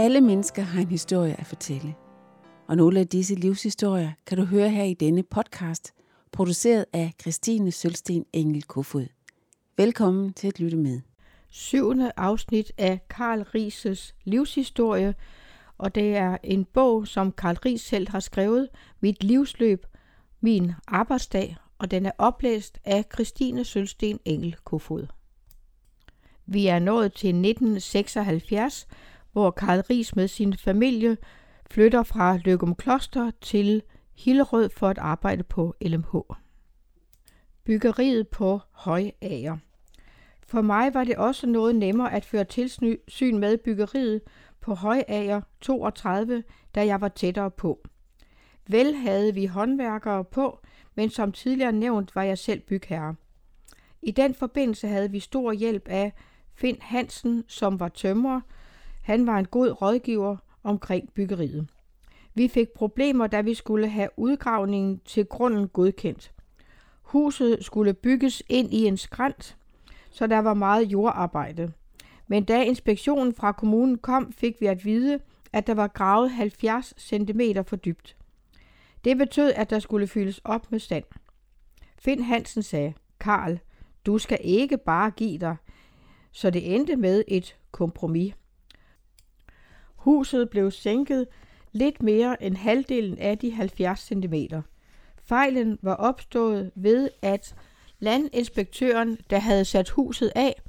Alle mennesker har en historie at fortælle. Og nogle af disse livshistorier kan du høre her i denne podcast, produceret af Christine Sølsten Engel Kofod. Velkommen til at lytte med. Syvende afsnit af Karl Rises livshistorie, og det er en bog, som Karl Ries selv har skrevet, Mit livsløb, min arbejdsdag, og den er oplæst af Christine Sølsten Engel Kofod. Vi er nået til 1976, hvor Karl Ries med sin familie flytter fra Løgum Kloster til Hillerød for at arbejde på LMH. Byggeriet på Højager. For mig var det også noget nemmere at føre tilsyn med byggeriet på Højager 32, da jeg var tættere på. Vel havde vi håndværkere på, men som tidligere nævnt var jeg selv bygherre. I den forbindelse havde vi stor hjælp af Finn Hansen, som var tømrer. Han var en god rådgiver omkring byggeriet. Vi fik problemer, da vi skulle have udgravningen til grunden godkendt. Huset skulle bygges ind i en skrant, så der var meget jordarbejde. Men da inspektionen fra kommunen kom, fik vi at vide, at der var gravet 70 cm for dybt. Det betød, at der skulle fyldes op med sand. Finn Hansen sagde, Karl, du skal ikke bare give dig. Så det endte med et kompromis. Huset blev sænket lidt mere end halvdelen af de 70 cm. Fejlen var opstået ved, at landinspektøren, der havde sat huset af,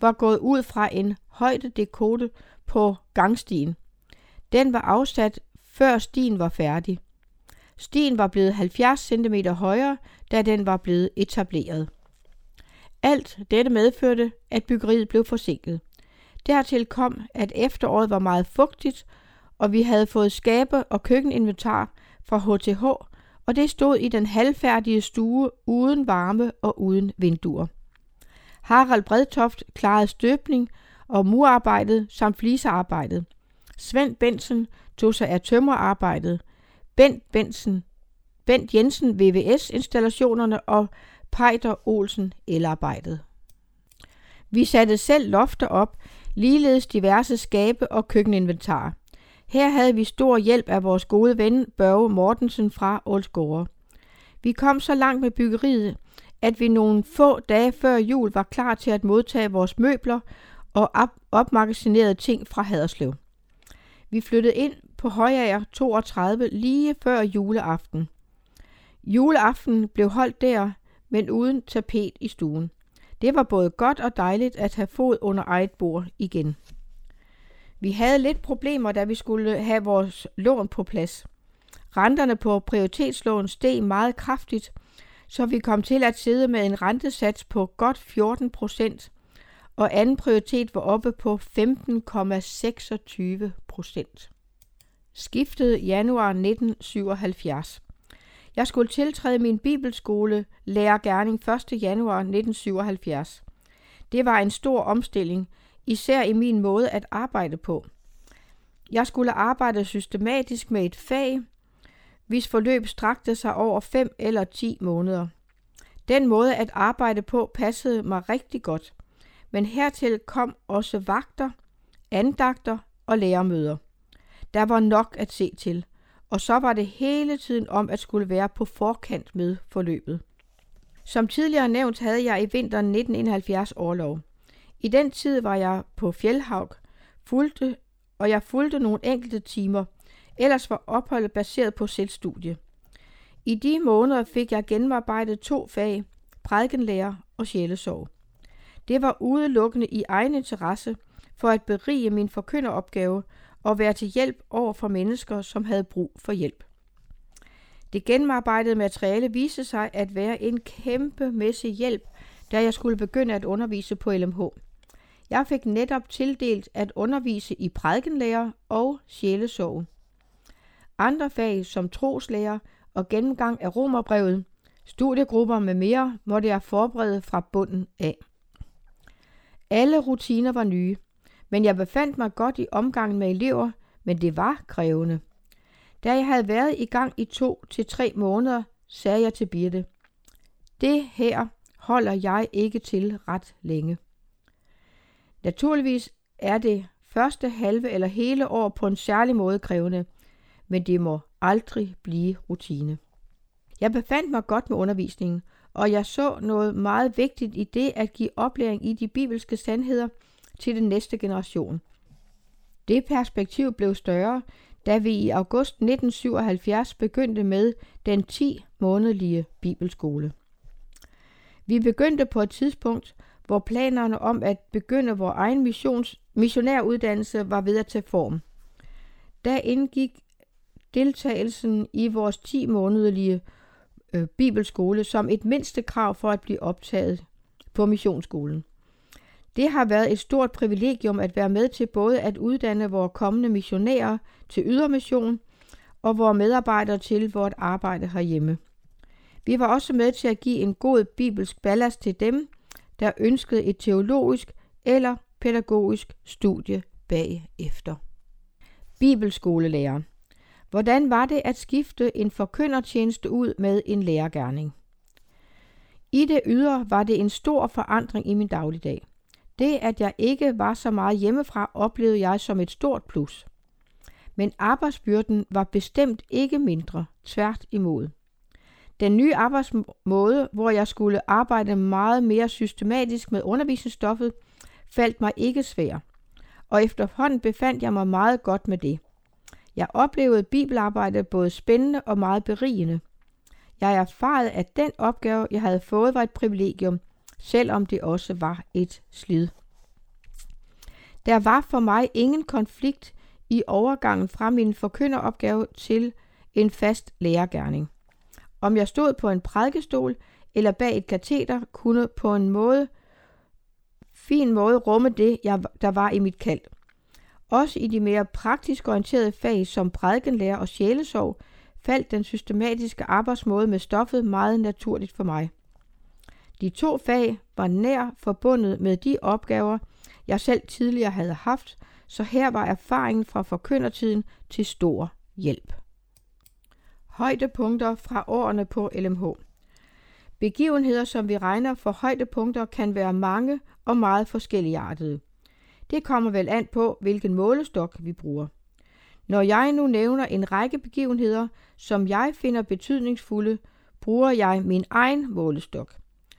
var gået ud fra en højdedekote på gangstien. Den var afsat, før stien var færdig. Stien var blevet 70 cm højere, da den var blevet etableret. Alt dette medførte, at byggeriet blev forsinket. Dertil kom, at efteråret var meget fugtigt, og vi havde fået skabe og køkkeninventar fra HTH, og det stod i den halvfærdige stue uden varme og uden vinduer. Harald Bredtoft klarede støbning og murarbejdet samt flisearbejdet. Svend Bensen tog sig af tømmerarbejdet. Bent Bensen, Bent Jensen VVS-installationerne og Peter Olsen elarbejdet. Vi satte selv lofter op, ligeledes diverse skabe og køkkeninventar. Her havde vi stor hjælp af vores gode ven Børge Mortensen fra Ålsgårde. Vi kom så langt med byggeriet, at vi nogle få dage før jul var klar til at modtage vores møbler og op- opmagasinerede ting fra Haderslev. Vi flyttede ind på Højager 32 lige før juleaften. Juleaften blev holdt der, men uden tapet i stuen. Det var både godt og dejligt at have fod under eget bord igen. Vi havde lidt problemer, da vi skulle have vores lån på plads. Renterne på prioritetslån steg meget kraftigt, så vi kom til at sidde med en rentesats på godt 14 procent, og anden prioritet var oppe på 15,26 procent. Skiftet januar 1977. Jeg skulle tiltræde min bibelskole lærergærning 1. januar 1977. Det var en stor omstilling, især i min måde at arbejde på. Jeg skulle arbejde systematisk med et fag, hvis forløb strakte sig over 5 eller 10 måneder. Den måde at arbejde på passede mig rigtig godt, men hertil kom også vagter, andagter og lærermøder. Der var nok at se til, og så var det hele tiden om at skulle være på forkant med forløbet. Som tidligere nævnt havde jeg i vinteren 1971 årlov. I den tid var jeg på Fjellhavg, fulgte, og jeg fulgte nogle enkelte timer. Ellers var opholdet baseret på selvstudie. I de måneder fik jeg gennemarbejdet to fag, prædikenlærer og sjælesorg. Det var udelukkende i egen interesse for at berige min forkynderopgave og være til hjælp over for mennesker, som havde brug for hjælp. Det gennemarbejdede materiale viste sig at være en kæmpemæssig hjælp, da jeg skulle begynde at undervise på LMH. Jeg fik netop tildelt at undervise i prædikenlærer og sjælesorg. Andre fag som troslærer og gennemgang af romerbrevet, studiegrupper med mere måtte jeg forberede fra bunden af. Alle rutiner var nye, men jeg befandt mig godt i omgangen med elever, men det var krævende. Da jeg havde været i gang i to til tre måneder, sagde jeg til Birte, det her holder jeg ikke til ret længe. Naturligvis er det første halve eller hele år på en særlig måde krævende, men det må aldrig blive rutine. Jeg befandt mig godt med undervisningen, og jeg så noget meget vigtigt i det at give oplæring i de bibelske sandheder til den næste generation. Det perspektiv blev større, da vi i august 1977 begyndte med den 10 månedlige bibelskole. Vi begyndte på et tidspunkt, hvor planerne om at begynde vores egen missions, missionæruddannelse var ved at tage form. Der indgik deltagelsen i vores 10 månedlige øh, bibelskole som et mindste krav for at blive optaget på missionsskolen. Det har været et stort privilegium at være med til både at uddanne vores kommende missionærer til ydermission og vores medarbejdere til vores arbejde herhjemme. Vi var også med til at give en god bibelsk ballast til dem, der ønskede et teologisk eller pædagogisk studie bagefter. Bibelskolelærer. Hvordan var det at skifte en forkyndertjeneste ud med en lærergærning? I det ydre var det en stor forandring i min dagligdag. Det, at jeg ikke var så meget hjemmefra, oplevede jeg som et stort plus. Men arbejdsbyrden var bestemt ikke mindre, tvært imod. Den nye arbejdsmåde, hvor jeg skulle arbejde meget mere systematisk med undervisningsstoffet, faldt mig ikke svær, og efterhånden befandt jeg mig meget godt med det. Jeg oplevede bibelarbejde både spændende og meget berigende. Jeg erfarede, at den opgave, jeg havde fået, var et privilegium, selvom det også var et slid. Der var for mig ingen konflikt i overgangen fra min forkynderopgave til en fast lærergærning. Om jeg stod på en prædikestol eller bag et kateter, kunne på en måde, fin måde rumme det, jeg, der var i mit kald. Også i de mere praktisk orienterede fag som prædikenlærer og sjælesorg, faldt den systematiske arbejdsmåde med stoffet meget naturligt for mig. De to fag var nær forbundet med de opgaver, jeg selv tidligere havde haft, så her var erfaringen fra forkyndertiden til stor hjælp. Højdepunkter fra årene på LMH Begivenheder, som vi regner for højdepunkter, kan være mange og meget forskelligartede. Det kommer vel an på, hvilken målestok vi bruger. Når jeg nu nævner en række begivenheder, som jeg finder betydningsfulde, bruger jeg min egen målestok.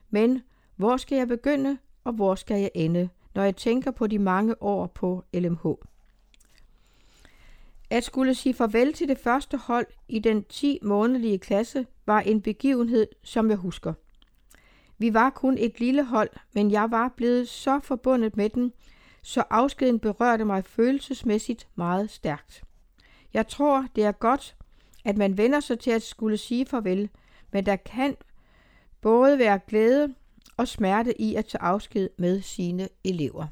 Men hvor skal jeg begynde, og hvor skal jeg ende, når jeg tænker på de mange år på LMH? At skulle sige farvel til det første hold i den 10 månedlige klasse var en begivenhed, som jeg husker. Vi var kun et lille hold, men jeg var blevet så forbundet med den, så afskeden berørte mig følelsesmæssigt meget stærkt. Jeg tror, det er godt, at man vender sig til at skulle sige farvel, men der kan både være glæde og smerte i at tage afsked med sine elever.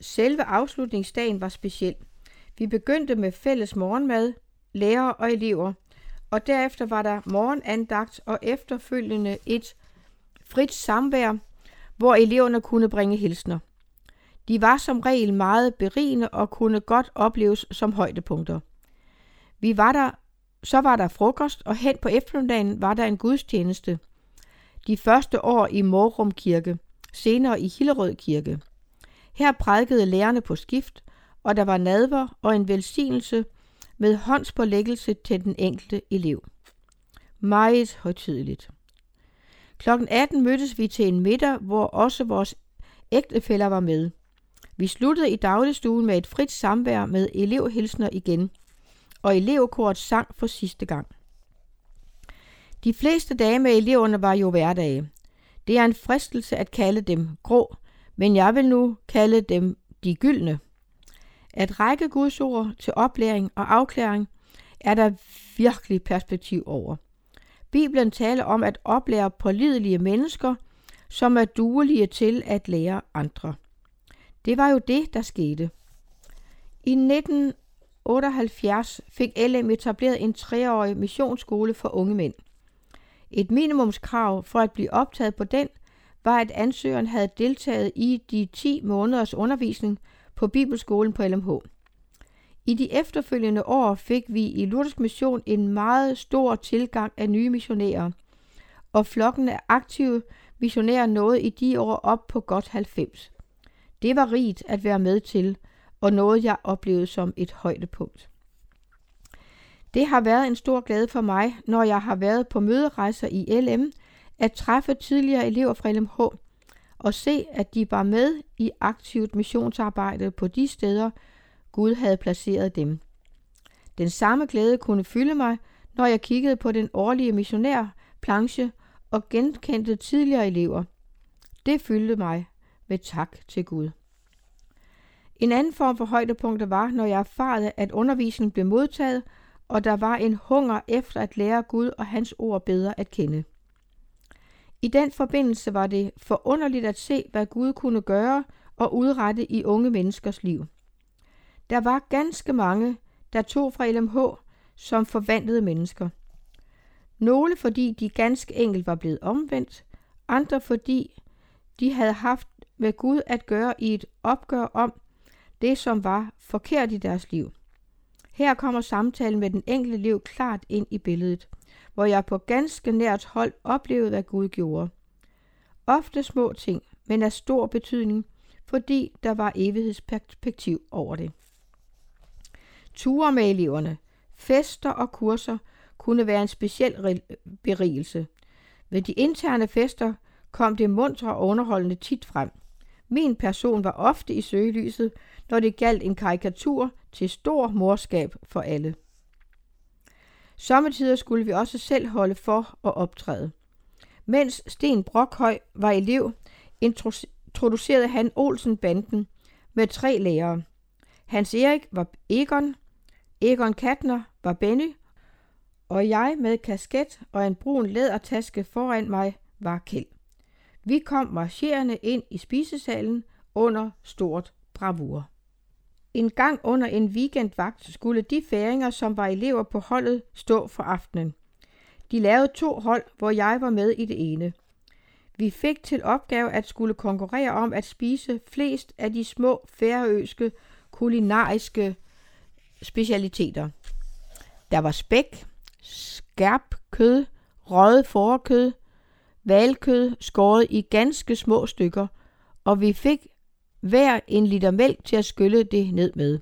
Selve afslutningsdagen var speciel. Vi begyndte med fælles morgenmad, lærere og elever, og derefter var der morgenandagt og efterfølgende et frit samvær, hvor eleverne kunne bringe hilsner. De var som regel meget berigende og kunne godt opleves som højdepunkter. Vi var der, så var der frokost, og hen på eftermiddagen var der en gudstjeneste. De første år i Morum Kirke, senere i Hillerød Kirke. Her prædikede lærerne på skift, og der var nadver og en velsignelse med håndspålæggelse til den enkelte elev. Meget højtideligt. Klokken 18 mødtes vi til en middag, hvor også vores ægtefæller var med. Vi sluttede i dagligstuen med et frit samvær med elevhilsner igen, og elevkort sang for sidste gang. De fleste dage med eleverne var jo hverdage. Det er en fristelse at kalde dem grå, men jeg vil nu kalde dem de gyldne. At række Guds ord til oplæring og afklæring er der virkelig perspektiv over. Bibelen taler om at oplære pålidelige mennesker, som er duelige til at lære andre. Det var jo det, der skete. I 1978 fik LM etableret en treårig missionsskole for unge mænd. Et minimumskrav for at blive optaget på den var, at ansøgeren havde deltaget i de 10 måneders undervisning på Bibelskolen på LMH. I de efterfølgende år fik vi i Luthersk Mission en meget stor tilgang af nye missionærer, og flokken af aktive missionærer nåede i de år op på godt 90. Det var rigt at være med til, og noget jeg oplevede som et højdepunkt. Det har været en stor glæde for mig, når jeg har været på møderejser i LM, at træffe tidligere elever fra LMH og se, at de var med i aktivt missionsarbejde på de steder, Gud havde placeret dem. Den samme glæde kunne fylde mig, når jeg kiggede på den årlige missionærplanche og genkendte tidligere elever. Det fyldte mig med tak til Gud. En anden form for højdepunkter var, når jeg erfarede, at undervisningen blev modtaget, og der var en hunger efter at lære Gud og hans ord bedre at kende. I den forbindelse var det forunderligt at se, hvad Gud kunne gøre og udrette i unge menneskers liv. Der var ganske mange, der tog fra LMH som forvandlede mennesker. Nogle fordi de ganske enkelt var blevet omvendt, andre fordi de havde haft med Gud at gøre i et opgør om det, som var forkert i deres liv. Her kommer samtalen med den enkelte liv klart ind i billedet, hvor jeg på ganske nært hold oplevede, hvad Gud gjorde. Ofte små ting, men af stor betydning, fordi der var evighedsperspektiv over det. Ture med eleverne, fester og kurser kunne være en speciel berigelse. Ved de interne fester kom det mundre og underholdende tit frem. Min person var ofte i søgelyset, når det galt en karikatur til stor morskab for alle. Sommetider skulle vi også selv holde for og optræde. Mens Sten Brokhøj var elev, introducerede han Olsen-banden med tre lærere. Hans Erik var Egon, Egon Katner var Benny, og jeg med kasket og en brun lædertaske foran mig var Kjeld. Vi kom marcherende ind i spisesalen under stort bravur. En gang under en weekendvagt skulle de færinger, som var elever på holdet, stå for aftenen. De lavede to hold, hvor jeg var med i det ene. Vi fik til opgave at skulle konkurrere om at spise flest af de små færøske kulinariske specialiteter. Der var spæk, skærp kød, røget forkød, valkød skåret i ganske små stykker, og vi fik hver en liter mælk til at skylle det ned med.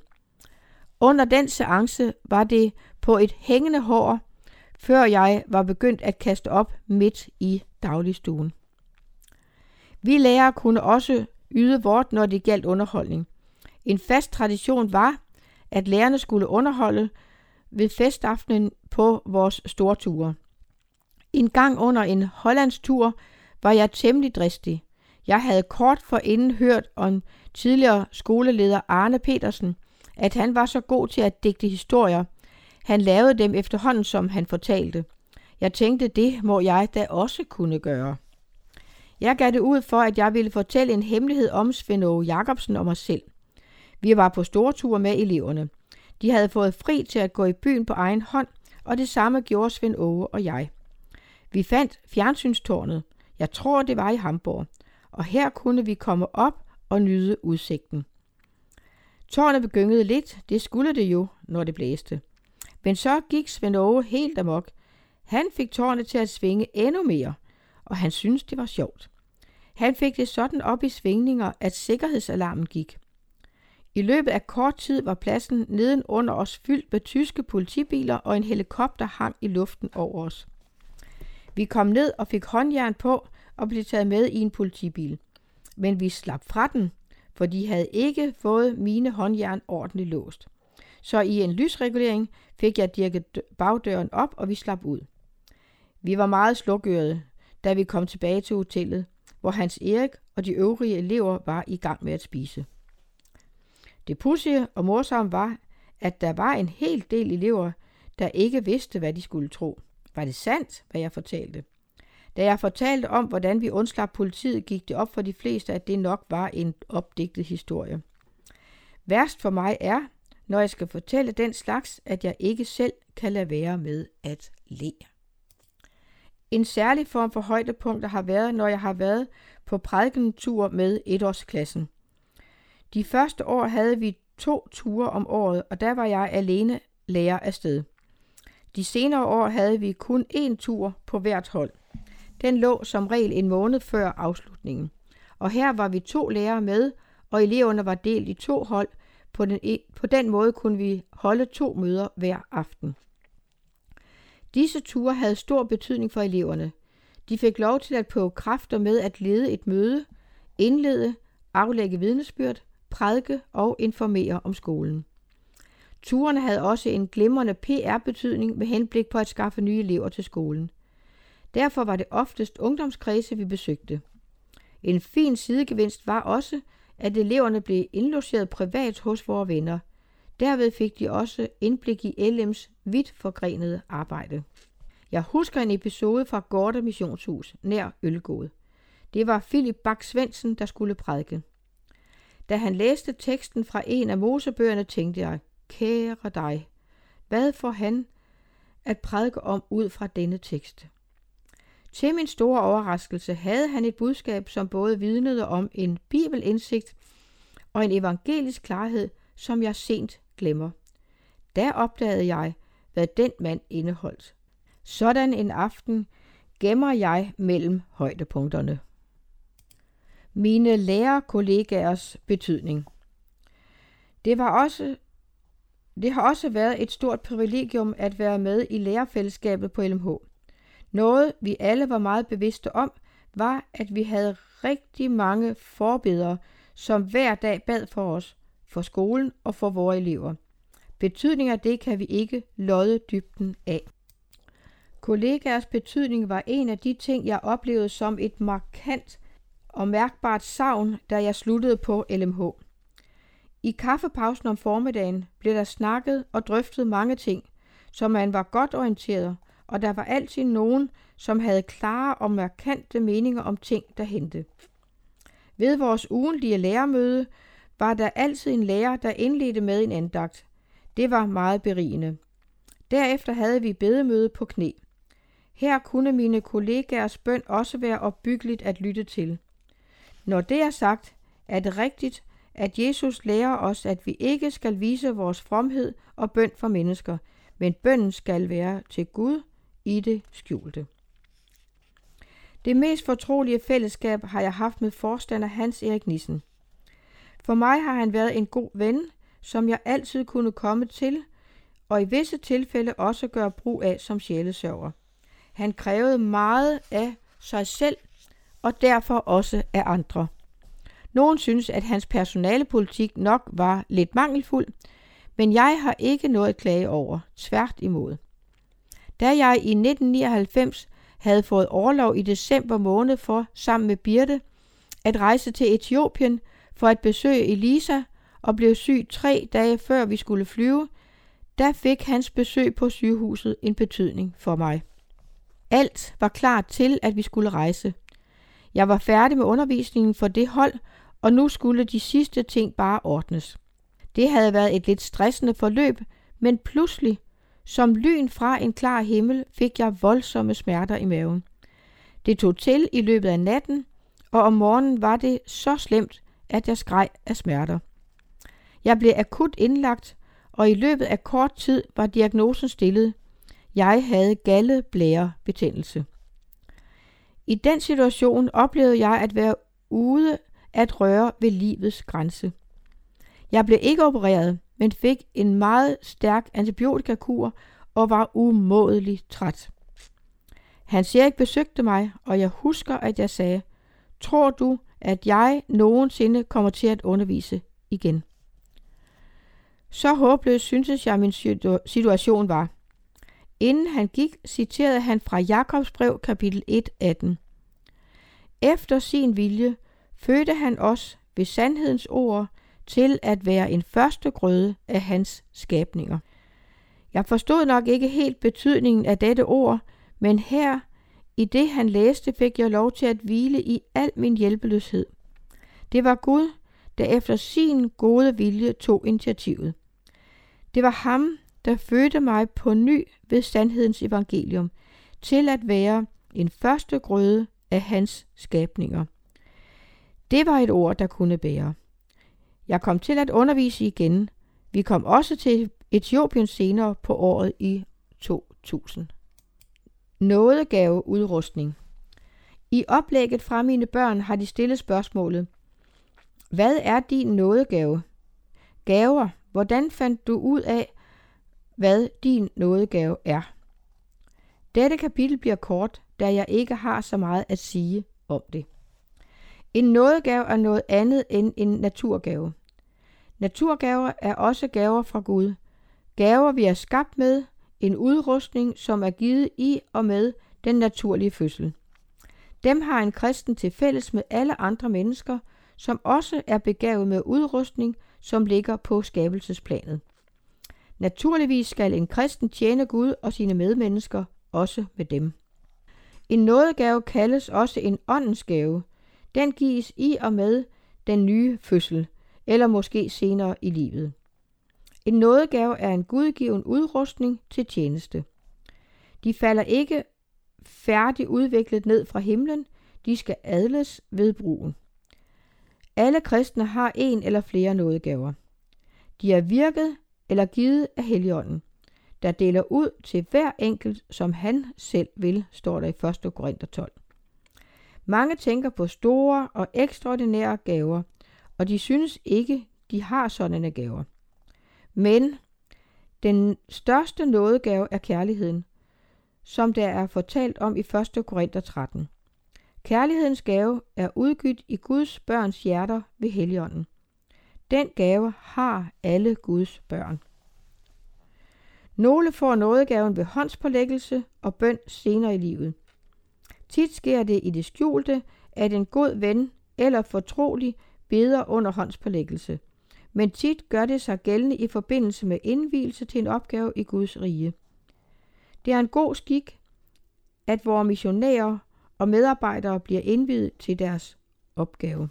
Under den seance var det på et hængende hår, før jeg var begyndt at kaste op midt i dagligstuen. Vi lærere kunne også yde vort, når det galt underholdning. En fast tradition var, at lærerne skulle underholde ved festaftenen på vores storture. En gang under en hollandstur var jeg temmelig dristig. Jeg havde kort forinden hørt om tidligere skoleleder Arne Petersen, at han var så god til at digte historier. Han lavede dem efterhånden, som han fortalte. Jeg tænkte, det må jeg da også kunne gøre. Jeg gav det ud for, at jeg ville fortælle en hemmelighed om Svend Aage Jacobsen og mig selv. Vi var på stortur med eleverne. De havde fået fri til at gå i byen på egen hånd, og det samme gjorde Svend Åge og jeg. Vi fandt fjernsynstårnet. Jeg tror, det var i Hamburg. Og her kunne vi komme op og nyde udsigten. Tårnet begyngede lidt, det skulle det jo, når det blæste. Men så gik Svend Ove helt amok. Han fik tårnet til at svinge endnu mere, og han syntes, det var sjovt. Han fik det sådan op i svingninger, at sikkerhedsalarmen gik. I løbet af kort tid var pladsen nedenunder os fyldt med tyske politibiler, og en helikopter hang i luften over os. Vi kom ned og fik håndjern på og blev taget med i en politibil. Men vi slap fra den, for de havde ikke fået mine håndjern ordentligt låst. Så i en lysregulering fik jeg dirket bagdøren op, og vi slap ud. Vi var meget slukørede, da vi kom tilbage til hotellet, hvor Hans Erik og de øvrige elever var i gang med at spise. Det pudsige og morsomme var, at der var en hel del elever, der ikke vidste, hvad de skulle tro. Var det sandt, hvad jeg fortalte? Da jeg fortalte om, hvordan vi undslap politiet, gik det op for de fleste, at det nok var en opdigtet historie. Værst for mig er, når jeg skal fortælle den slags, at jeg ikke selv kan lade være med at le. En særlig form for højdepunkter har været, når jeg har været på prædikentur med etårsklassen. De første år havde vi to ture om året, og der var jeg alene lærer afsted. De senere år havde vi kun én tur på hvert hold. Den lå som regel en måned før afslutningen. Og her var vi to lærere med, og eleverne var delt i to hold På den, e, på den måde kunne vi holde to møder hver aften. Disse ture havde stor betydning for eleverne. De fik lov til at prøve kræfter med at lede et møde, indlede, aflægge vidnesbyrd, prædike og informere om skolen. Turene havde også en glimrende PR-betydning med henblik på at skaffe nye elever til skolen. Derfor var det oftest ungdomskredse, vi besøgte. En fin sidegevinst var også, at eleverne blev indlogeret privat hos vores venner. Derved fik de også indblik i LM's vidt forgrenede arbejde. Jeg husker en episode fra Gårde Missionshus nær Ølgod. Det var Philip Bak Svendsen, der skulle prædike. Da han læste teksten fra en af Mosebøgerne, tænkte jeg, kære dig, hvad får han at prædike om ud fra denne tekst? Til min store overraskelse havde han et budskab, som både vidnede om en bibelindsigt og en evangelisk klarhed, som jeg sent glemmer. Der opdagede jeg, hvad den mand indeholdt. Sådan en aften gemmer jeg mellem højdepunkterne. Mine lærerkollegaers betydning. Det, var også, det har også været et stort privilegium at være med i lærerfællesskabet på LMH. Noget vi alle var meget bevidste om, var, at vi havde rigtig mange forbedere, som hver dag bad for os, for skolen og for vores elever. Betydningen af det kan vi ikke lodde dybden af. Kollegaers betydning var en af de ting, jeg oplevede som et markant og mærkbart savn, da jeg sluttede på LMH. I kaffepausen om formiddagen blev der snakket og drøftet mange ting, så man var godt orienteret, og der var altid nogen, som havde klare og markante meninger om ting, der hente. Ved vores ugentlige lærermøde var der altid en lærer, der indledte med en andagt. Det var meget berigende. Derefter havde vi bedemøde på knæ. Her kunne mine kollegaers bøn også være opbyggeligt at lytte til. Når det er sagt, er det rigtigt, at Jesus lærer os, at vi ikke skal vise vores fromhed og bøn for mennesker, men bønnen skal være til Gud i det skjulte. Det mest fortrolige fællesskab har jeg haft med forstander Hans Erik Nissen. For mig har han været en god ven, som jeg altid kunne komme til, og i visse tilfælde også gøre brug af som sjælesørger. Han krævede meget af sig selv, og derfor også af andre. Nogen synes, at hans personalepolitik nok var lidt mangelfuld, men jeg har ikke noget at klage over, tvært imod. Da jeg i 1999 havde fået overlov i december måned for, sammen med Birte, at rejse til Etiopien for at besøge Elisa og blev syg tre dage før vi skulle flyve, der fik hans besøg på sygehuset en betydning for mig. Alt var klar til, at vi skulle rejse. Jeg var færdig med undervisningen for det hold, og nu skulle de sidste ting bare ordnes. Det havde været et lidt stressende forløb, men pludselig, som lyn fra en klar himmel, fik jeg voldsomme smerter i maven. Det tog til i løbet af natten, og om morgenen var det så slemt, at jeg skreg af smerter. Jeg blev akut indlagt, og i løbet af kort tid var diagnosen stillet. Jeg havde galleblærebetændelse. I den situation oplevede jeg at være ude at røre ved livets grænse. Jeg blev ikke opereret, men fik en meget stærk antibiotikakur og var umådelig træt. Hans Erik besøgte mig, og jeg husker, at jeg sagde, tror du, at jeg nogensinde kommer til at undervise igen? Så håbløs syntes jeg, min situation var. Inden han gik, citerede han fra Jakobs brev kapitel 1, 18. Efter sin vilje fødte han os ved sandhedens ord til at være en første grøde af hans skabninger. Jeg forstod nok ikke helt betydningen af dette ord, men her, i det han læste, fik jeg lov til at hvile i al min hjælpeløshed. Det var Gud, der efter sin gode vilje tog initiativet. Det var ham, der fødte mig på ny ved sandhedens evangelium, til at være en første grøde af hans skabninger. Det var et ord, der kunne bære. Jeg kom til at undervise igen. Vi kom også til Etiopien senere på året i 2000. Nådegave udrustning. I oplægget fra mine børn har de stillet spørgsmålet, hvad er din nådegave? Gaver. Hvordan fandt du ud af, hvad din nådegave er? Dette kapitel bliver kort, da jeg ikke har så meget at sige om det. En nådegave er noget andet end en naturgave. Naturgaver er også gaver fra Gud. Gaver, vi er skabt med, en udrustning, som er givet i og med den naturlige fødsel. Dem har en kristen til fælles med alle andre mennesker, som også er begavet med udrustning, som ligger på skabelsesplanet. Naturligvis skal en kristen tjene Gud og sine medmennesker, også med dem. En nådegave kaldes også en åndens gave. Den gives i og med den nye fødsel, eller måske senere i livet. En nådegave er en gudgiven udrustning til tjeneste. De falder ikke færdig udviklet ned fra himlen, de skal adles ved brugen. Alle kristne har en eller flere nådegaver. De er virket eller givet af Helligånden, der deler ud til hver enkelt, som han selv vil, står der i 1. Korinther 12. Mange tænker på store og ekstraordinære gaver, og de synes ikke, de har sådanne gaver. Men den største nådegave er kærligheden, som der er fortalt om i 1. Korinther 13. Kærlighedens gave er udgydt i Guds børns hjerter ved Helligånden. Den gave har alle Guds børn. Nogle får nådegaven ved håndspålæggelse og bøn senere i livet. Tit sker det i det skjulte, at en god ven eller fortrolig beder under håndspålæggelse, men tit gør det sig gældende i forbindelse med indvielse til en opgave i Guds rige. Det er en god skik, at vores missionærer og medarbejdere bliver indvidet til deres opgave.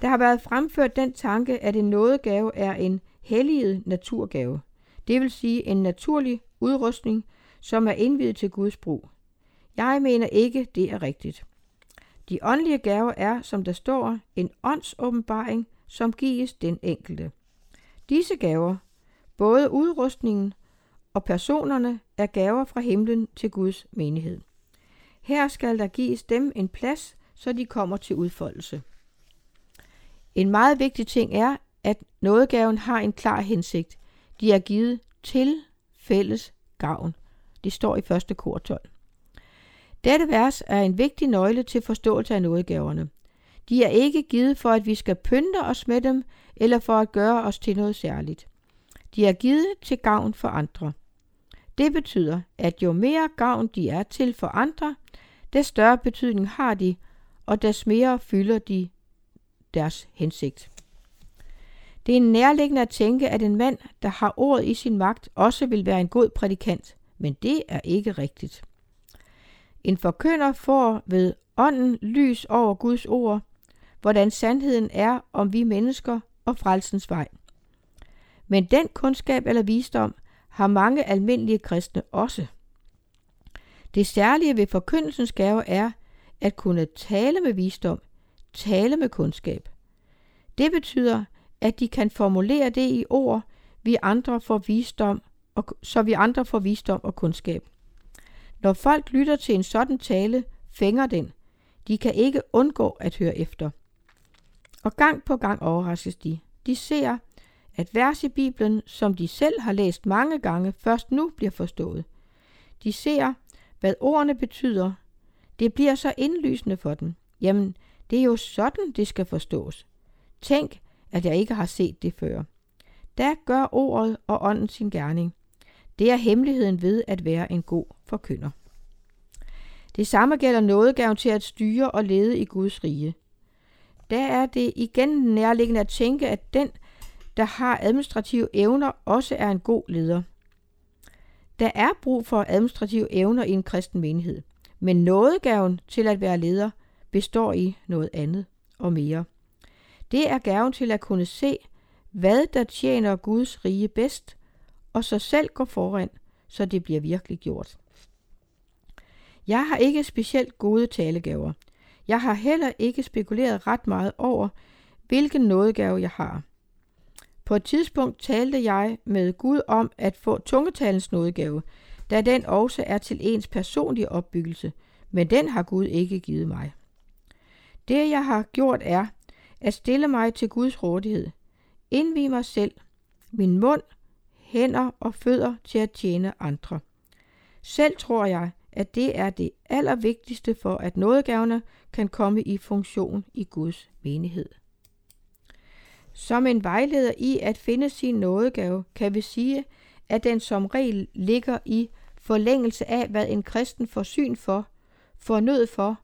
Der har været fremført den tanke, at en nådegave er en helliget naturgave, det vil sige en naturlig udrustning, som er indvidet til Guds brug. Jeg mener ikke, det er rigtigt. De åndelige gaver er, som der står, en åndsåbenbaring, som gives den enkelte. Disse gaver, både udrustningen og personerne, er gaver fra himlen til Guds menighed. Her skal der gives dem en plads, så de kommer til udfoldelse. En meget vigtig ting er, at nådegaven har en klar hensigt. De er givet til fælles gavn. Det står i 1. kor 12. Dette vers er en vigtig nøgle til forståelse af nådegaverne. De er ikke givet for, at vi skal pynte os med dem, eller for at gøre os til noget særligt. De er givet til gavn for andre. Det betyder, at jo mere gavn de er til for andre, des større betydning har de, og des mere fylder de deres hensigt. Det er nærliggende at tænke, at en mand, der har ordet i sin magt, også vil være en god prædikant, men det er ikke rigtigt. En forkynder får ved ånden lys over Guds ord, hvordan sandheden er om vi mennesker og frelsens vej. Men den kundskab eller visdom har mange almindelige kristne også. Det særlige ved forkyndelsens gave er at kunne tale med visdom, tale med kundskab. Det betyder, at de kan formulere det i ord, vi andre får visdom, og, så vi andre får visdom og kundskab. Når folk lytter til en sådan tale, fænger den. De kan ikke undgå at høre efter. Og gang på gang overraskes de. De ser, at vers i Bibelen, som de selv har læst mange gange, først nu bliver forstået. De ser, hvad ordene betyder. Det bliver så indlysende for dem. Jamen, det er jo sådan, det skal forstås. Tænk, at jeg ikke har set det før. Da gør ordet og ånden sin gerning. Det er hemmeligheden ved at være en god forkynder. Det samme gælder nådegaven til at styre og lede i Guds rige. Der er det igen nærliggende at tænke, at den, der har administrative evner, også er en god leder. Der er brug for administrative evner i en kristen menighed, men nådegaven til at være leder består i noget andet og mere. Det er gaven til at kunne se, hvad der tjener Guds rige bedst, og så selv gå foran, så det bliver virkelig gjort. Jeg har ikke specielt gode talegaver. Jeg har heller ikke spekuleret ret meget over, hvilken nådegave jeg har. På et tidspunkt talte jeg med Gud om at få tungetalens nådegave, da den også er til ens personlige opbyggelse, men den har Gud ikke givet mig. Det jeg har gjort er at stille mig til Guds rådighed. Indvig mig selv, min mund, hænder og fødder til at tjene andre. Selv tror jeg, at det er det allervigtigste for, at nådegaverne kan komme i funktion i Guds menighed. Som en vejleder i at finde sin nådegave, kan vi sige, at den som regel ligger i forlængelse af, hvad en kristen får syn for, får nød for,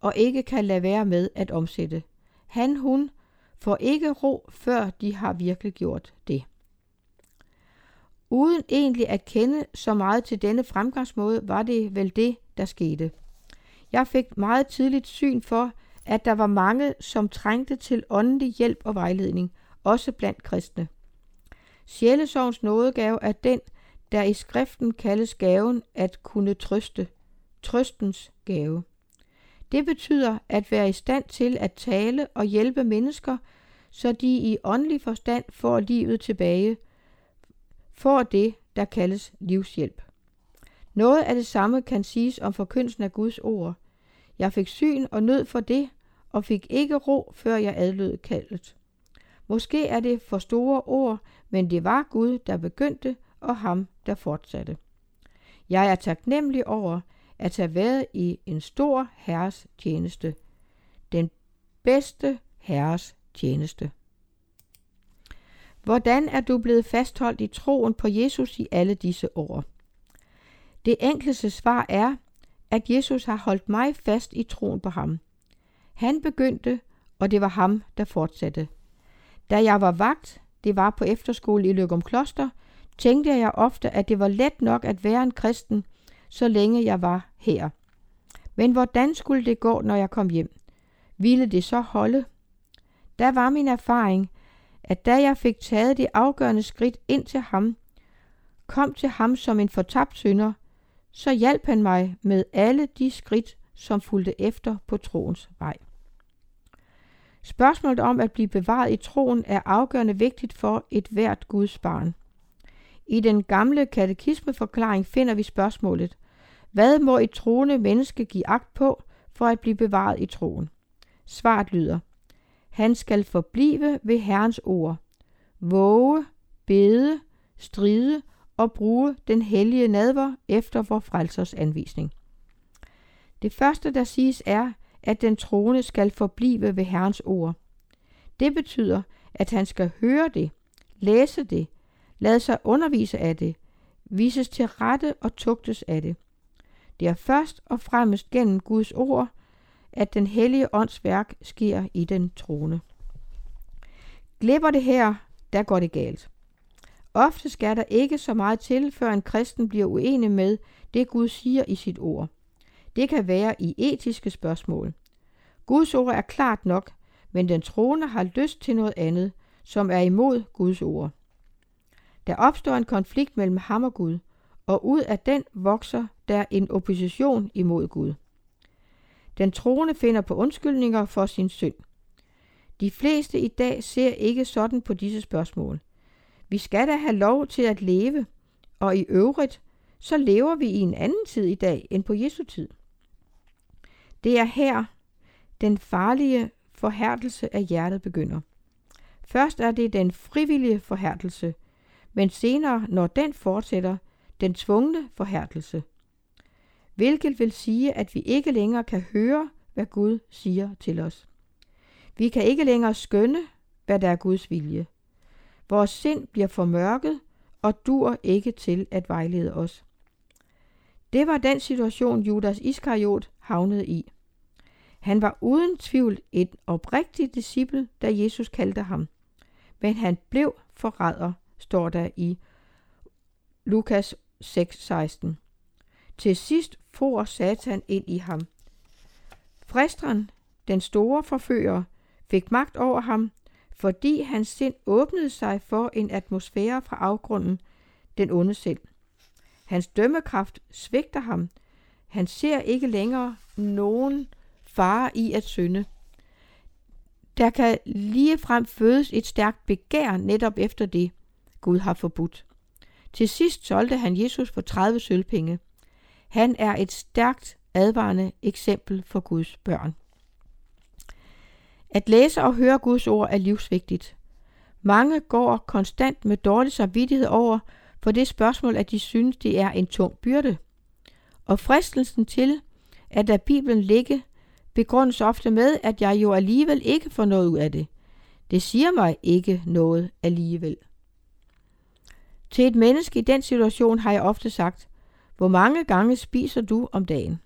og ikke kan lade være med at omsætte. Han, hun får ikke ro, før de har virkelig gjort det. Uden egentlig at kende så meget til denne fremgangsmåde, var det vel det, der skete. Jeg fik meget tidligt syn for, at der var mange, som trængte til åndelig hjælp og vejledning, også blandt kristne. Sjælesovens nådegave er den, der i skriften kaldes gaven at kunne trøste, trøstens gave. Det betyder at være i stand til at tale og hjælpe mennesker, så de i åndelig forstand får livet tilbage, får det, der kaldes livshjælp. Noget af det samme kan siges om forkyndelsen af Guds ord. Jeg fik syn og nød for det, og fik ikke ro, før jeg adlød kaldet. Måske er det for store ord, men det var Gud, der begyndte, og ham, der fortsatte. Jeg er taknemmelig over at have været i en stor herres tjeneste. Den bedste herres tjeneste. Hvordan er du blevet fastholdt i troen på Jesus i alle disse år? Det enkleste svar er, at Jesus har holdt mig fast i troen på ham. Han begyndte, og det var ham, der fortsatte. Da jeg var vagt, det var på efterskole i Løgum Kloster, tænkte jeg ofte, at det var let nok at være en kristen, så længe jeg var her. Men hvordan skulle det gå, når jeg kom hjem? Ville det så holde? Der var min erfaring, at da jeg fik taget det afgørende skridt ind til ham, kom til ham som en fortabt synder, så hjalp han mig med alle de skridt, som fulgte efter på troens vej. Spørgsmålet om at blive bevaret i troen er afgørende vigtigt for et hvert Guds barn. I den gamle katekismeforklaring finder vi spørgsmålet, hvad må et troende menneske give agt på for at blive bevaret i troen? Svaret lyder, han skal forblive ved Herrens ord, våge, bede, stride og bruge den hellige nadver efter vor frelsers anvisning. Det første, der siges, er, at den troende skal forblive ved Herrens ord. Det betyder, at han skal høre det, læse det, lade sig undervise af det, vises til rette og tugtes af det. Det er først og fremmest gennem Guds ord, at den hellige ånds værk sker i den troende. Glipper det her, der går det galt. Ofte skal der ikke så meget til, før en kristen bliver uenig med det Gud siger i sit ord. Det kan være i etiske spørgsmål. Guds ord er klart nok, men den troende har lyst til noget andet, som er imod Guds ord. Der opstår en konflikt mellem ham og Gud, og ud af den vokser der en opposition imod Gud. Den troende finder på undskyldninger for sin synd. De fleste i dag ser ikke sådan på disse spørgsmål. Vi skal da have lov til at leve, og i øvrigt, så lever vi i en anden tid i dag end på Jesu tid. Det er her, den farlige forhærdelse af hjertet begynder. Først er det den frivillige forhærdelse, men senere, når den fortsætter, den tvungne forhærdelse. Hvilket vil sige, at vi ikke længere kan høre, hvad Gud siger til os. Vi kan ikke længere skønne, hvad der er Guds vilje. Vores sind bliver formørket og dur ikke til at vejlede os. Det var den situation, Judas Iskariot havnede i. Han var uden tvivl et oprigtigt disciple, da Jesus kaldte ham. Men han blev forræder, står der i Lukas 6:16. Til sidst for Satan ind i ham. Fristeren, den store forfører, fik magt over ham, fordi hans sind åbnede sig for en atmosfære fra afgrunden, den onde selv. Hans dømmekraft svigter ham. Han ser ikke længere nogen fare i at synde. Der kan ligefrem fødes et stærkt begær netop efter det, Gud har forbudt. Til sidst solgte han Jesus for 30 sølvpenge. Han er et stærkt advarende eksempel for Guds børn. At læse og høre Guds ord er livsvigtigt. Mange går konstant med dårlig samvittighed over for det spørgsmål, at de synes, det er en tung byrde. Og fristelsen til at lade Bibelen ligge begrundes ofte med, at jeg jo alligevel ikke får noget ud af det. Det siger mig ikke noget alligevel. Til et menneske i den situation har jeg ofte sagt, hvor mange gange spiser du om dagen?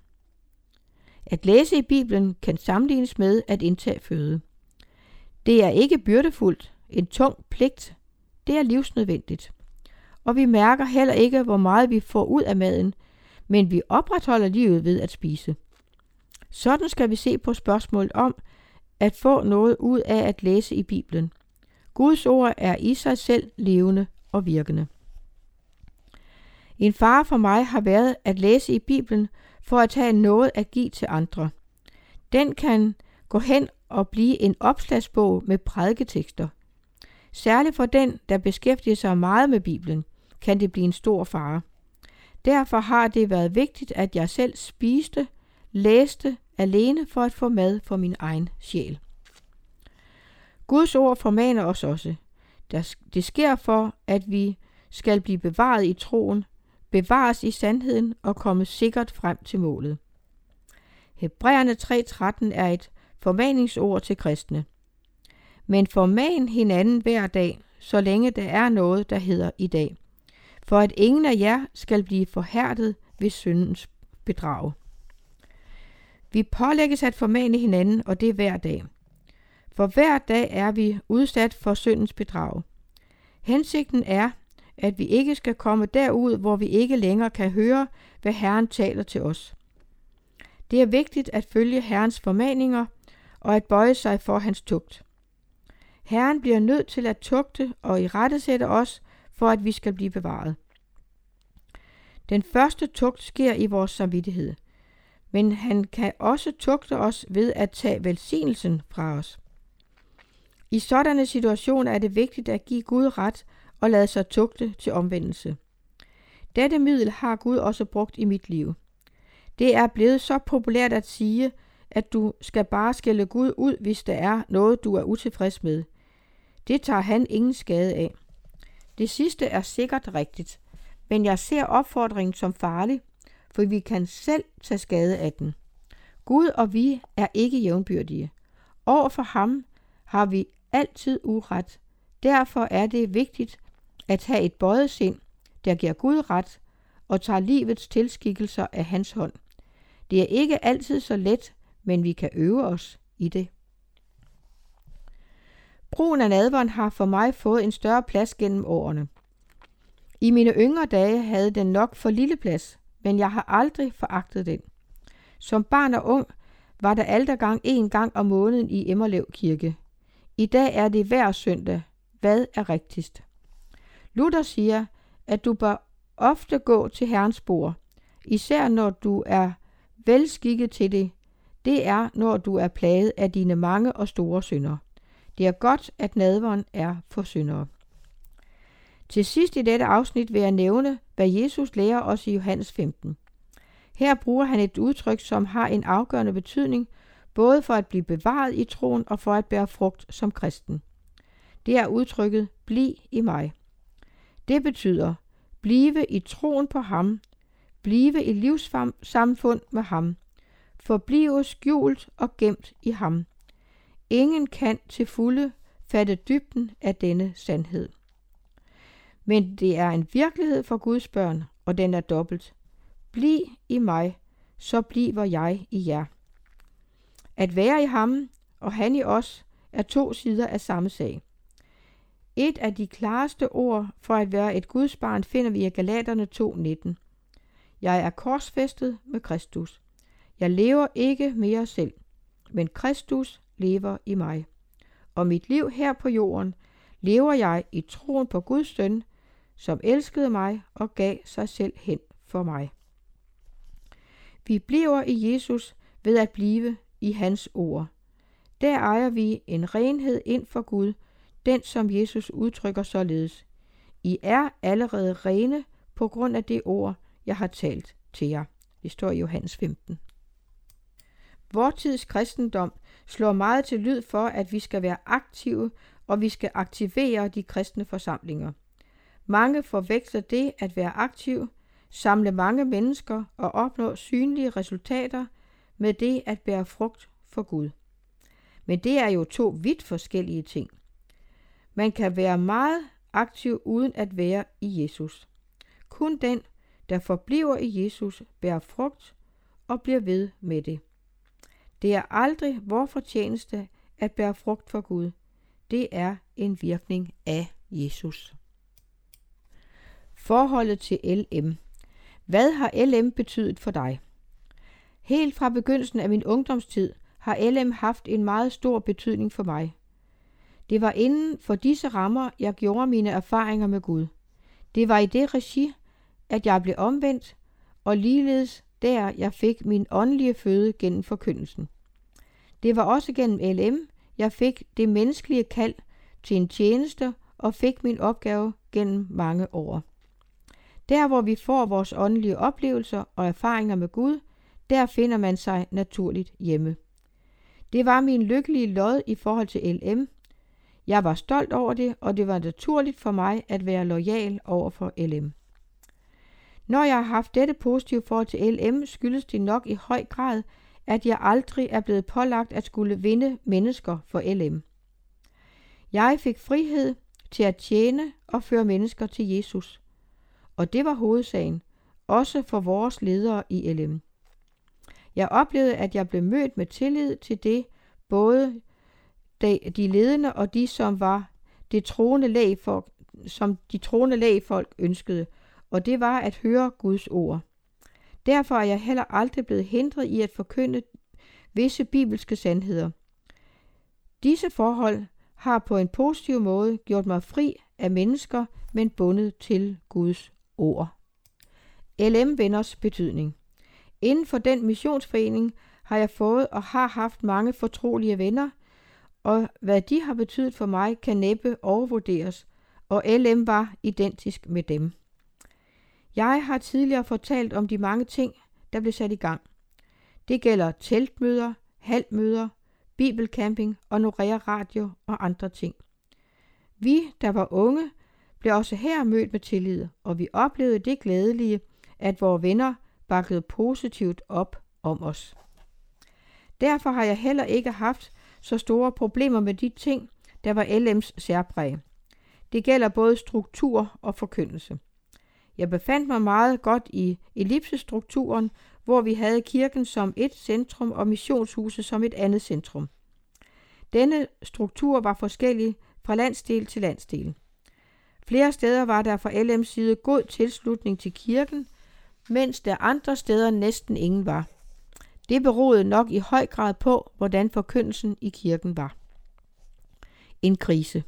At læse i Bibelen kan sammenlignes med at indtage føde. Det er ikke byrdefuldt, en tung pligt. Det er livsnødvendigt. Og vi mærker heller ikke, hvor meget vi får ud af maden, men vi opretholder livet ved at spise. Sådan skal vi se på spørgsmålet om at få noget ud af at læse i Bibelen. Guds ord er i sig selv levende og virkende. En far for mig har været at læse i Bibelen for at have noget at give til andre. Den kan gå hen og blive en opslagsbog med prædiketekster. Særligt for den, der beskæftiger sig meget med Bibelen, kan det blive en stor fare. Derfor har det været vigtigt, at jeg selv spiste, læste alene for at få mad for min egen sjæl. Guds ord formaner os også. Det sker for, at vi skal blive bevaret i troen, bevares i sandheden og komme sikkert frem til målet. Hebræerne 3.13 er et formaningsord til kristne. Men forman hinanden hver dag, så længe der er noget, der hedder i dag. For at ingen af jer skal blive forhærdet ved syndens bedrag. Vi pålægges at formane hinanden, og det er hver dag. For hver dag er vi udsat for syndens bedrag. Hensigten er, at vi ikke skal komme derud, hvor vi ikke længere kan høre, hvad Herren taler til os. Det er vigtigt at følge Herrens formaninger og at bøje sig for hans tugt. Herren bliver nødt til at tugte og i rettesætte os, for at vi skal blive bevaret. Den første tugt sker i vores samvittighed, men han kan også tugte os ved at tage velsignelsen fra os. I sådanne situationer er det vigtigt at give Gud ret og lade sig tugte til omvendelse. Dette middel har Gud også brugt i mit liv. Det er blevet så populært at sige, at du skal bare skælde Gud ud, hvis der er noget, du er utilfreds med. Det tager han ingen skade af. Det sidste er sikkert rigtigt, men jeg ser opfordringen som farlig, for vi kan selv tage skade af den. Gud og vi er ikke jævnbyrdige. Over for ham har vi altid uret. Derfor er det vigtigt at have et bøjet sind, der giver Gud ret og tager livets tilskikkelser af hans hånd. Det er ikke altid så let, men vi kan øve os i det. Brugen af nadveren har for mig fået en større plads gennem årene. I mine yngre dage havde den nok for lille plads, men jeg har aldrig foragtet den. Som barn og ung var der altergang en gang om måneden i Emmerlev Kirke. I dag er det hver søndag. Hvad er rigtigst? Luther siger, at du bør ofte gå til Herrens bord, især når du er velskikket til det. Det er, når du er plaget af dine mange og store synder. Det er godt, at nadveren er for syndere. Til sidst i dette afsnit vil jeg nævne, hvad Jesus lærer os i Johannes 15. Her bruger han et udtryk, som har en afgørende betydning, både for at blive bevaret i troen og for at bære frugt som kristen. Det er udtrykket, bliv i mig. Det betyder, blive i troen på ham, blive i livssamfund med ham, forblive skjult og gemt i ham. Ingen kan til fulde fatte dybden af denne sandhed. Men det er en virkelighed for Guds børn, og den er dobbelt. Bliv i mig, så bliver jeg i jer. At være i ham og han i os er to sider af samme sag. Et af de klareste ord for at være et Guds barn finder vi i Galaterne 2.19. Jeg er korsfæstet med Kristus. Jeg lever ikke mere selv, men Kristus lever i mig. Og mit liv her på jorden lever jeg i troen på Guds søn, som elskede mig og gav sig selv hen for mig. Vi bliver i Jesus ved at blive i hans ord. Der ejer vi en renhed ind for Gud, den som Jesus udtrykker således. I er allerede rene på grund af det ord, jeg har talt til jer. Det står i Johannes 15. Vor tids kristendom slår meget til lyd for, at vi skal være aktive og vi skal aktivere de kristne forsamlinger. Mange forveksler det at være aktiv, samle mange mennesker og opnå synlige resultater med det at bære frugt for Gud. Men det er jo to vidt forskellige ting. Man kan være meget aktiv uden at være i Jesus. Kun den, der forbliver i Jesus, bærer frugt og bliver ved med det. Det er aldrig vor fortjeneste at bære frugt for Gud. Det er en virkning af Jesus. Forholdet til LM. Hvad har LM betydet for dig? Helt fra begyndelsen af min ungdomstid har LM haft en meget stor betydning for mig. Det var inden for disse rammer, jeg gjorde mine erfaringer med Gud. Det var i det regi, at jeg blev omvendt, og ligeledes der jeg fik min åndelige føde gennem forkyndelsen. Det var også gennem LM, jeg fik det menneskelige kald til en tjeneste og fik min opgave gennem mange år. Der hvor vi får vores åndelige oplevelser og erfaringer med Gud, der finder man sig naturligt hjemme. Det var min lykkelige lod i forhold til LM. Jeg var stolt over det, og det var naturligt for mig at være lojal over for LM. Når jeg har haft dette positive forhold til LM, skyldes det nok i høj grad, at jeg aldrig er blevet pålagt at skulle vinde mennesker for LM. Jeg fik frihed til at tjene og føre mennesker til Jesus. Og det var hovedsagen, også for vores ledere i LM. Jeg oplevede, at jeg blev mødt med tillid til det, både de ledende og de, som var det troende lægfolk, som de troende lægfolk ønskede, og det var at høre Guds ord. Derfor er jeg heller aldrig blevet hindret i at forkynde visse bibelske sandheder. Disse forhold har på en positiv måde gjort mig fri af mennesker, men bundet til Guds ord. LM Venners betydning Inden for den missionsforening har jeg fået og har haft mange fortrolige venner, og hvad de har betydet for mig, kan næppe overvurderes, og LM var identisk med dem. Jeg har tidligere fortalt om de mange ting, der blev sat i gang. Det gælder teltmøder, halvmøder, bibelcamping, honorære radio og andre ting. Vi, der var unge, blev også her mødt med tillid, og vi oplevede det glædelige, at vores venner bakkede positivt op om os. Derfor har jeg heller ikke haft så store problemer med de ting, der var LM's særpræg. Det gælder både struktur og forkyndelse. Jeg befandt mig meget godt i ellipsestrukturen, hvor vi havde kirken som et centrum og missionshuset som et andet centrum. Denne struktur var forskellig fra landsdel til landsdel. Flere steder var der fra LM's side god tilslutning til kirken, mens der andre steder næsten ingen var. Det beroede nok i høj grad på, hvordan forkyndelsen i kirken var. En krise.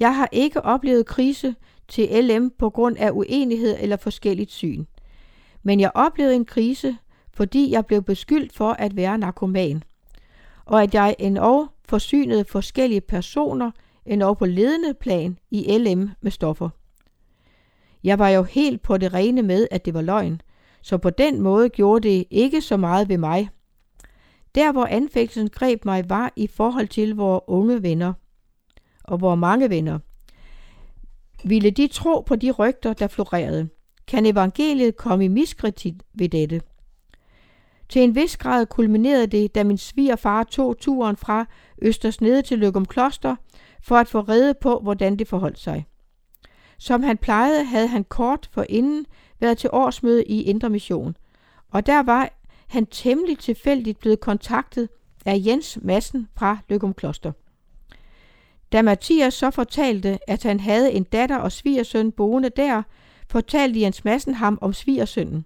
Jeg har ikke oplevet krise til LM på grund af uenighed eller forskelligt syn. Men jeg oplevede en krise, fordi jeg blev beskyldt for at være narkoman, og at jeg endnu forsynede forskellige personer endnu på ledende plan i LM med stoffer. Jeg var jo helt på det rene med, at det var løgn, så på den måde gjorde det ikke så meget ved mig. Der, hvor anfægtelsen greb mig, var i forhold til vores unge venner og vores mange venner. Ville de tro på de rygter, der florerede? Kan evangeliet komme i miskritik ved dette? Til en vis grad kulminerede det, da min svigerfar tog turen fra Østersnede til Løgum Kloster for at få rede på, hvordan det forholdt sig. Som han plejede, havde han kort for inden været til årsmøde i Indre Mission, og der var han temmelig tilfældigt blevet kontaktet af Jens Madsen fra Løgum Kloster. Da Mathias så fortalte, at han havde en datter og svigersøn boende der, fortalte Jens Madsen ham om svigersønnen.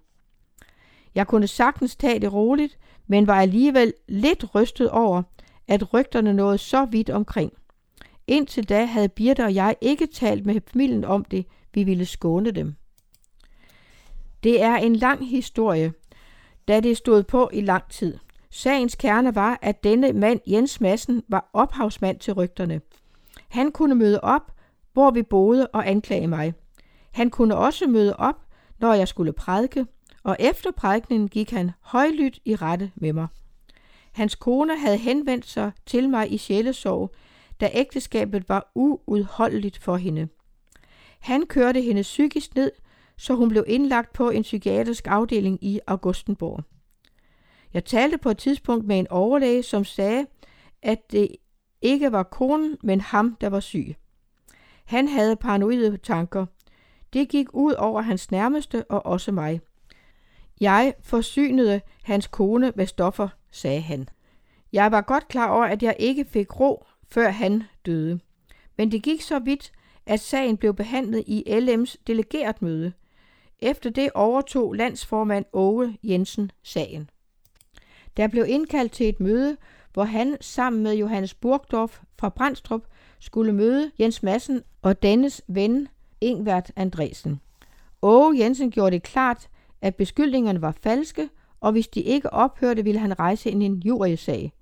Jeg kunne sagtens tage det roligt, men var alligevel lidt rystet over, at rygterne nåede så vidt omkring. Indtil da havde Birte og jeg ikke talt med familien om det, vi ville skåne dem. Det er en lang historie, da det stod på i lang tid. Sagens kerne var, at denne mand, Jens Madsen, var ophavsmand til rygterne. Han kunne møde op, hvor vi boede og anklage mig. Han kunne også møde op, når jeg skulle prædike, og efter prædikningen gik han højlydt i rette med mig. Hans kone havde henvendt sig til mig i sjælesorg, da ægteskabet var uudholdeligt for hende. Han kørte hende psykisk ned, så hun blev indlagt på en psykiatrisk afdeling i Augustenborg. Jeg talte på et tidspunkt med en overlæge, som sagde, at det ikke var konen, men ham, der var syg. Han havde paranoide tanker. Det gik ud over hans nærmeste og også mig. Jeg forsynede hans kone med stoffer, sagde han. Jeg var godt klar over, at jeg ikke fik ro, før han døde. Men det gik så vidt, at sagen blev behandlet i LM's delegeret møde. Efter det overtog landsformand Åge Jensen sagen. Der blev indkaldt til et møde, hvor han sammen med Johannes Burgdorf fra Brandstrup skulle møde Jens Madsen og dennes ven Ingvert Andresen. Åge Jensen gjorde det klart, at beskyldningerne var falske, og hvis de ikke ophørte, ville han rejse en injuriesag.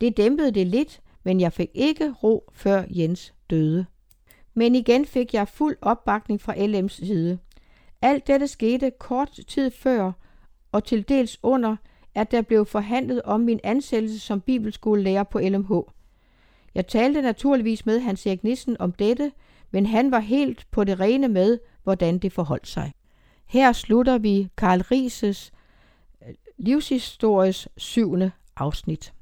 Det dæmpede det lidt, men jeg fik ikke ro, før Jens døde. Men igen fik jeg fuld opbakning fra LM's side. Alt dette skete kort tid før og til dels under, at der blev forhandlet om min ansættelse som bibelskolelærer på LMH. Jeg talte naturligvis med Hans Erik Nissen om dette, men han var helt på det rene med, hvordan det forholdt sig. Her slutter vi Karl Rises øh, livshistories syvende afsnit.